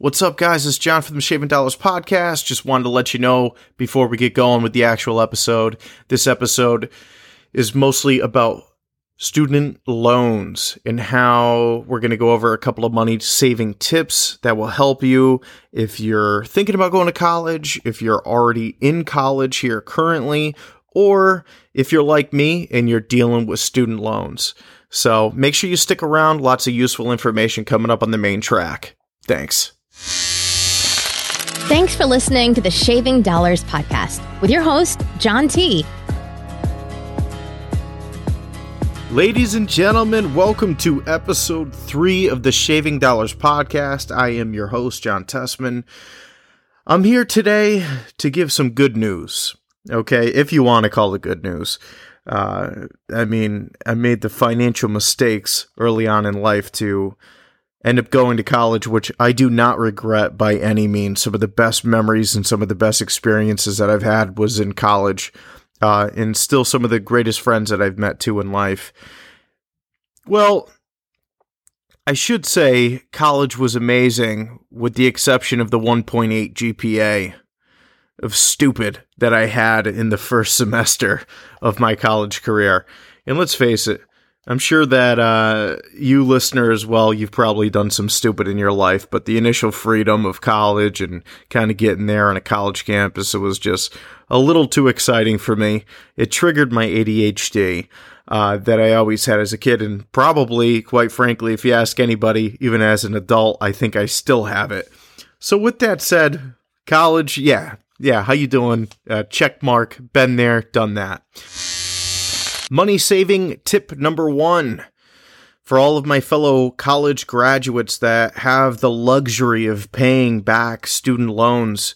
What's up, guys? It's John from the Shaving Dollars Podcast. Just wanted to let you know before we get going with the actual episode. This episode is mostly about student loans and how we're going to go over a couple of money saving tips that will help you if you're thinking about going to college, if you're already in college here currently, or if you're like me and you're dealing with student loans. So make sure you stick around. Lots of useful information coming up on the main track. Thanks. Thanks for listening to the Shaving Dollars Podcast with your host, John T. Ladies and gentlemen, welcome to episode three of the Shaving Dollars Podcast. I am your host, John Tessman. I'm here today to give some good news. Okay, if you want to call it good news. Uh, I mean, I made the financial mistakes early on in life to end up going to college, which I do not regret by any means. Some of the best memories and some of the best experiences that I've had was in college, uh, and still some of the greatest friends that I've met too in life. Well, I should say college was amazing, with the exception of the 1.8 GPA of stupid that I had in the first semester of my college career. And let's face it, I'm sure that uh, you listeners, well, you've probably done some stupid in your life, but the initial freedom of college and kind of getting there on a college campus, it was just a little too exciting for me. It triggered my ADHD uh, that I always had as a kid, and probably, quite frankly, if you ask anybody, even as an adult, I think I still have it. So, with that said, college, yeah, yeah, how you doing? Uh, check mark, been there, done that. Money saving tip number one for all of my fellow college graduates that have the luxury of paying back student loans.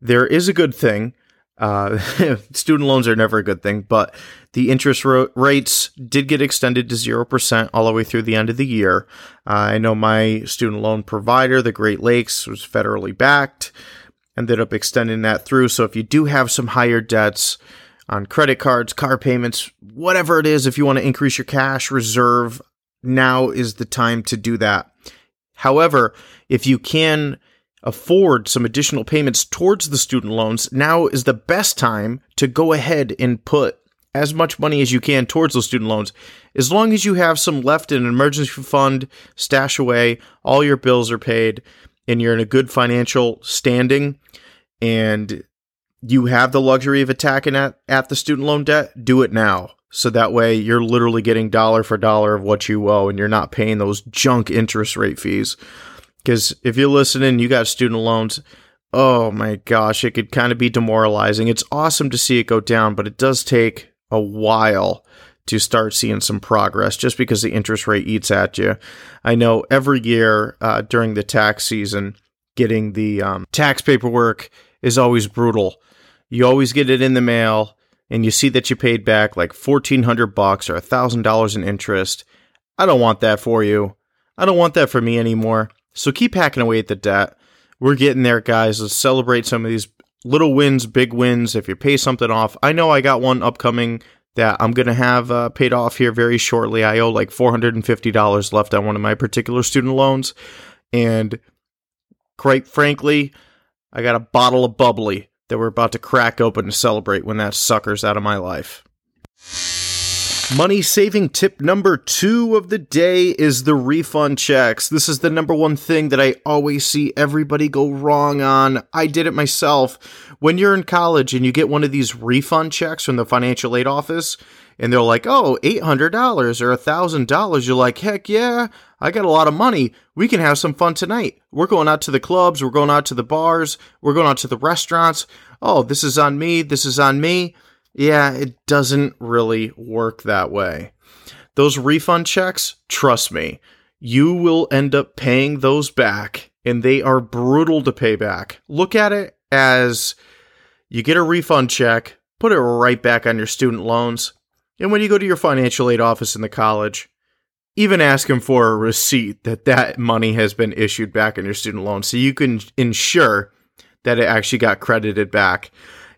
There is a good thing. Uh, student loans are never a good thing, but the interest ro- rates did get extended to 0% all the way through the end of the year. Uh, I know my student loan provider, the Great Lakes, was federally backed, ended up extending that through. So if you do have some higher debts, on credit cards, car payments, whatever it is, if you want to increase your cash reserve, now is the time to do that. However, if you can afford some additional payments towards the student loans, now is the best time to go ahead and put as much money as you can towards those student loans. As long as you have some left in an emergency fund, stash away, all your bills are paid, and you're in a good financial standing, and you have the luxury of attacking at, at the student loan debt, do it now. So that way you're literally getting dollar for dollar of what you owe and you're not paying those junk interest rate fees. Because if you're listening, you got student loans. Oh my gosh, it could kind of be demoralizing. It's awesome to see it go down, but it does take a while to start seeing some progress just because the interest rate eats at you. I know every year uh, during the tax season, getting the um, tax paperwork is always brutal you always get it in the mail and you see that you paid back like 1400 bucks or $1000 in interest. I don't want that for you. I don't want that for me anymore. So keep hacking away at the debt. We're getting there, guys. Let's celebrate some of these little wins, big wins. If you pay something off, I know I got one upcoming that I'm going to have uh, paid off here very shortly. I owe like $450 left on one of my particular student loans. And quite frankly, I got a bottle of bubbly that we're about to crack open to celebrate when that sucker's out of my life. Money saving tip number two of the day is the refund checks. This is the number one thing that I always see everybody go wrong on. I did it myself. When you're in college and you get one of these refund checks from the financial aid office, and they're like, oh, $800 or $1,000, you're like, heck yeah, I got a lot of money. We can have some fun tonight. We're going out to the clubs, we're going out to the bars, we're going out to the restaurants. Oh, this is on me, this is on me. Yeah, it doesn't really work that way. Those refund checks, trust me, you will end up paying those back, and they are brutal to pay back. Look at it as you get a refund check, put it right back on your student loans and when you go to your financial aid office in the college, even ask them for a receipt that that money has been issued back in your student loan so you can ensure that it actually got credited back.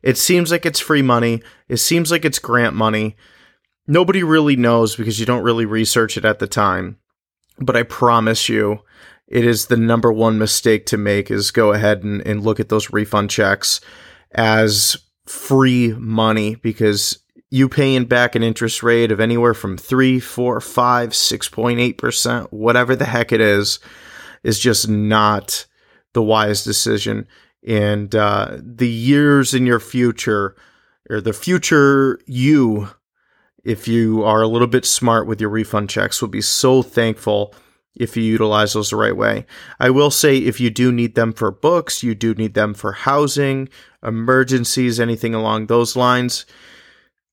It seems like it's free money. It seems like it's grant money. Nobody really knows because you don't really research it at the time. But I promise you, it is the number one mistake to make is go ahead and, and look at those refund checks as free money because you paying back an interest rate of anywhere from three, four, five, six point eight percent, whatever the heck it is, is just not the wise decision. And uh, the years in your future, or the future you, if you are a little bit smart with your refund checks, will be so thankful if you utilize those the right way. I will say if you do need them for books, you do need them for housing, emergencies, anything along those lines.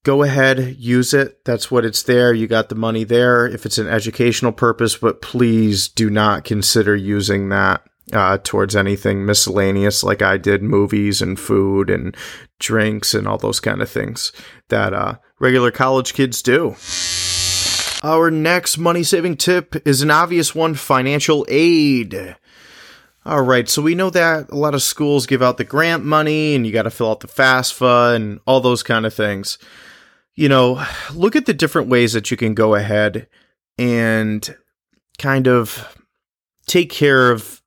Go ahead, use it. That's what it's there. You got the money there if it's an educational purpose, but please do not consider using that uh, towards anything miscellaneous like I did movies and food and drinks and all those kind of things that uh, regular college kids do. Our next money saving tip is an obvious one financial aid. All right, so we know that a lot of schools give out the grant money and you got to fill out the FAFSA and all those kind of things. You know, look at the different ways that you can go ahead and kind of take care of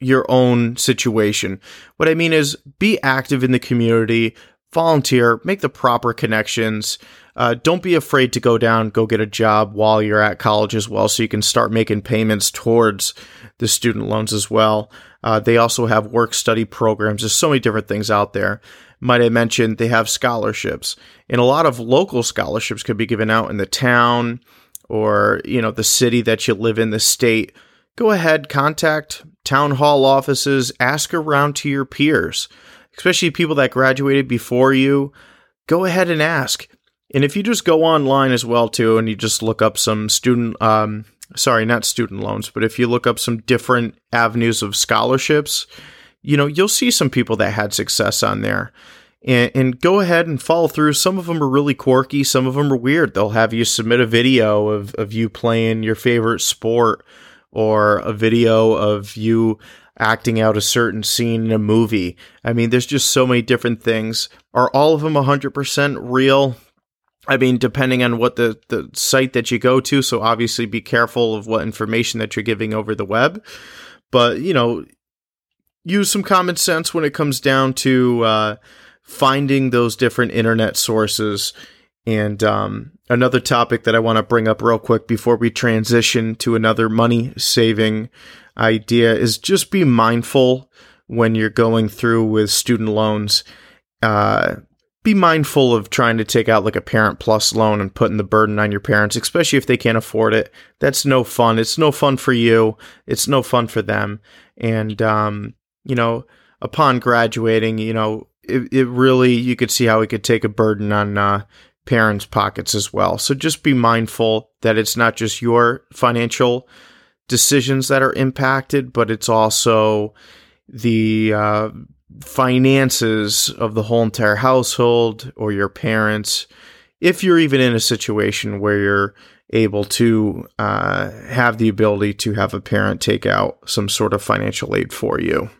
your own situation. What I mean is be active in the community, volunteer, make the proper connections. Uh, don't be afraid to go down, go get a job while you're at college as well, so you can start making payments towards the student loans as well. Uh, they also have work study programs. There's so many different things out there. Might I mention they have scholarships, and a lot of local scholarships could be given out in the town or you know the city that you live in, the state. Go ahead, contact town hall offices, ask around to your peers especially people that graduated before you, go ahead and ask. And if you just go online as well too, and you just look up some student, um, sorry, not student loans, but if you look up some different avenues of scholarships, you know, you'll see some people that had success on there. And, and, go ahead and follow through. Some of them are really quirky. Some of them are weird. They'll have you submit a video of, of you playing your favorite sport or a video of you acting out a certain scene in a movie. I mean, there's just so many different things. Are all of them 100% real? I mean, depending on what the, the site that you go to. So obviously be careful of what information that you're giving over the web. But, you know, use some common sense when it comes down to uh, finding those different internet sources. And um, another topic that I want to bring up real quick before we transition to another money saving idea is just be mindful when you're going through with student loans. Uh, be mindful of trying to take out like a parent plus loan and putting the burden on your parents, especially if they can't afford it. That's no fun. It's no fun for you. It's no fun for them. And, um, you know, upon graduating, you know, it, it really, you could see how it could take a burden on, uh, parents' pockets as well. So just be mindful that it's not just your financial decisions that are impacted, but it's also the uh, finances of the whole entire household or your parents. If you're even in a situation where you're able to uh, have the ability to have a parent take out some sort of financial aid for you.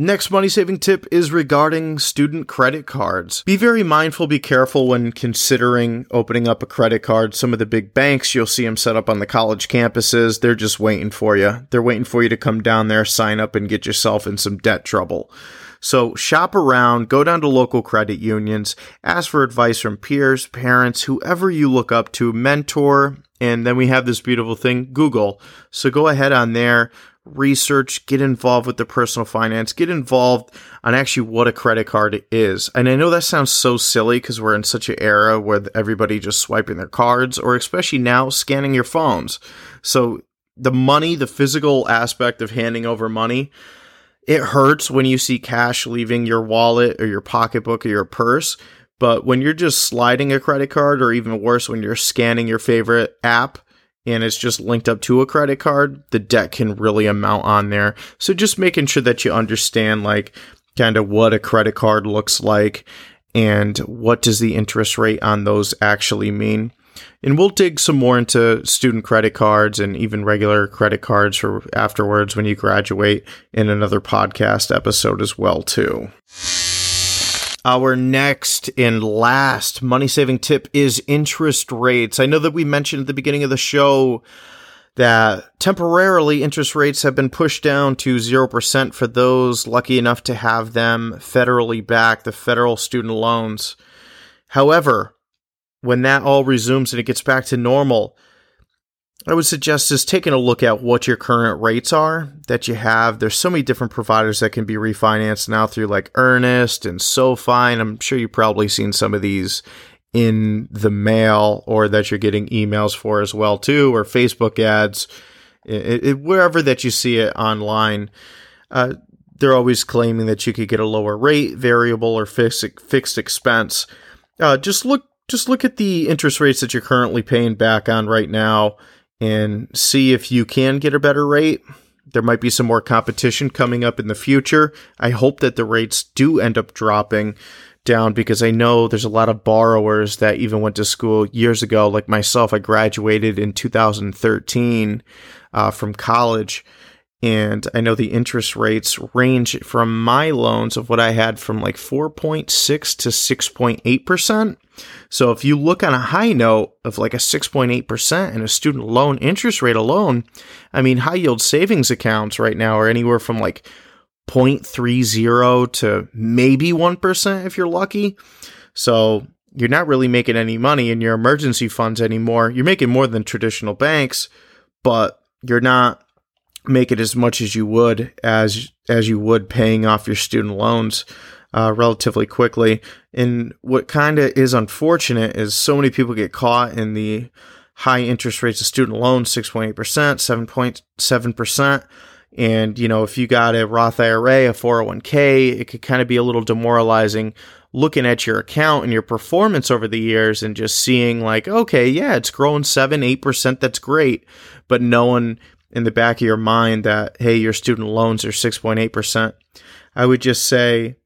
Next money saving tip is regarding student credit cards. Be very mindful, be careful when considering opening up a credit card. Some of the big banks, you'll see them set up on the college campuses. They're just waiting for you. They're waiting for you to come down there, sign up, and get yourself in some debt trouble. So shop around, go down to local credit unions, ask for advice from peers, parents, whoever you look up to, mentor, and then we have this beautiful thing, Google. So go ahead on there, research, get involved with the personal finance, get involved on actually what a credit card is. And I know that sounds so silly because we're in such an era where everybody just swiping their cards, or especially now scanning your phones. So the money, the physical aspect of handing over money, it hurts when you see cash leaving your wallet or your pocketbook or your purse. But when you're just sliding a credit card, or even worse, when you're scanning your favorite app, and it's just linked up to a credit card, the debt can really amount on there. So just making sure that you understand like kind of what a credit card looks like and what does the interest rate on those actually mean. And we'll dig some more into student credit cards and even regular credit cards for afterwards when you graduate in another podcast episode as well too. Our next and last money saving tip is interest rates. I know that we mentioned at the beginning of the show that temporarily interest rates have been pushed down to 0% for those lucky enough to have them federally backed, the federal student loans. However, when that all resumes and it gets back to normal, I would suggest is taking a look at what your current rates are that you have. There's so many different providers that can be refinanced now through like Earnest and SoFi, and I'm sure you've probably seen some of these in the mail or that you're getting emails for as well too, or Facebook ads, it, it, wherever that you see it online. Uh, they're always claiming that you could get a lower rate, variable or fixed fixed expense. Uh, just look just look at the interest rates that you're currently paying back on right now and see if you can get a better rate. There might be some more competition coming up in the future. I hope that the rates do end up dropping down because I know there's a lot of borrowers that even went to school years ago, like myself. I graduated in 2013 uh, from college. And I know the interest rates range from my loans of what I had from like 4.6 to 6.8%. So if you look on a high note of like a 6.8% and a student loan interest rate alone, I mean, high yield savings accounts right now are anywhere from like 0.30 to maybe 1% if you're lucky. So you're not really making any money in your emergency funds anymore. You're making more than traditional banks, but you're not making as much as you would as as you would paying off your student loans uh, relatively quickly. And what kind of is unfortunate is so many people get caught in the high interest rates of student loans, 6.8%, 7.7%. And, you know, if you got a Roth IRA, a 401k, it could kind of be a little demoralizing looking at your account and your performance over the years and just seeing like, okay, yeah, it's growing 7, 8%. That's great. But knowing in the back of your mind that, hey, your student loans are 6.8%, I would just say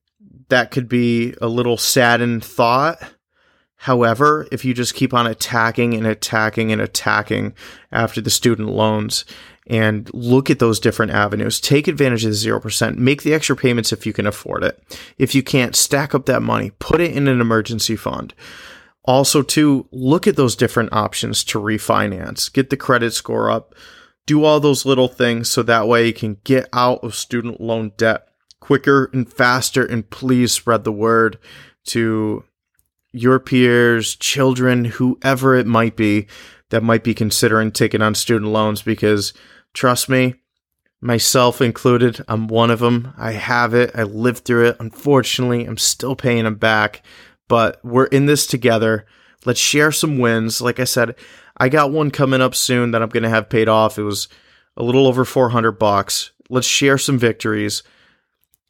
that could be a little saddened thought. However, if you just keep on attacking and attacking and attacking after the student loans, and look at those different avenues. Take advantage of the 0%. Make the extra payments if you can afford it. If you can't, stack up that money. Put it in an emergency fund. Also, to look at those different options to refinance. Get the credit score up. Do all those little things so that way you can get out of student loan debt quicker and faster. And please spread the word to your peers, children, whoever it might be that might be considering taking on student loans because trust me, myself included, I'm one of them. I have it. I lived through it. Unfortunately, I'm still paying them back, but we're in this together. Let's share some wins. Like I said, I got one coming up soon that I'm going to have paid off. It was a little over 400 bucks. Let's share some victories.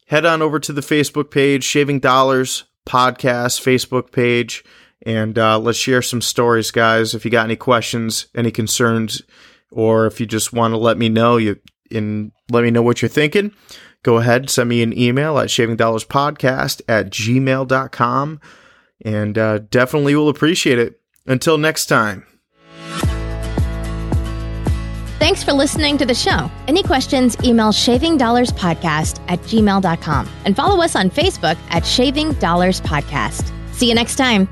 Head on over to the Facebook page, Shaving Dollars Podcast Facebook page and uh, let's share some stories, guys. If you got any questions, any concerns, or if you just want to let me know, you and let me know what you're thinking, go ahead, send me an email at shavingdollarspodcast at gmail.com. And uh, definitely will appreciate it. Until next time. Thanks for listening to the show. Any questions, email shavingdollarspodcast at gmail.com and follow us on Facebook at Shaving Dollars Podcast. See you next time.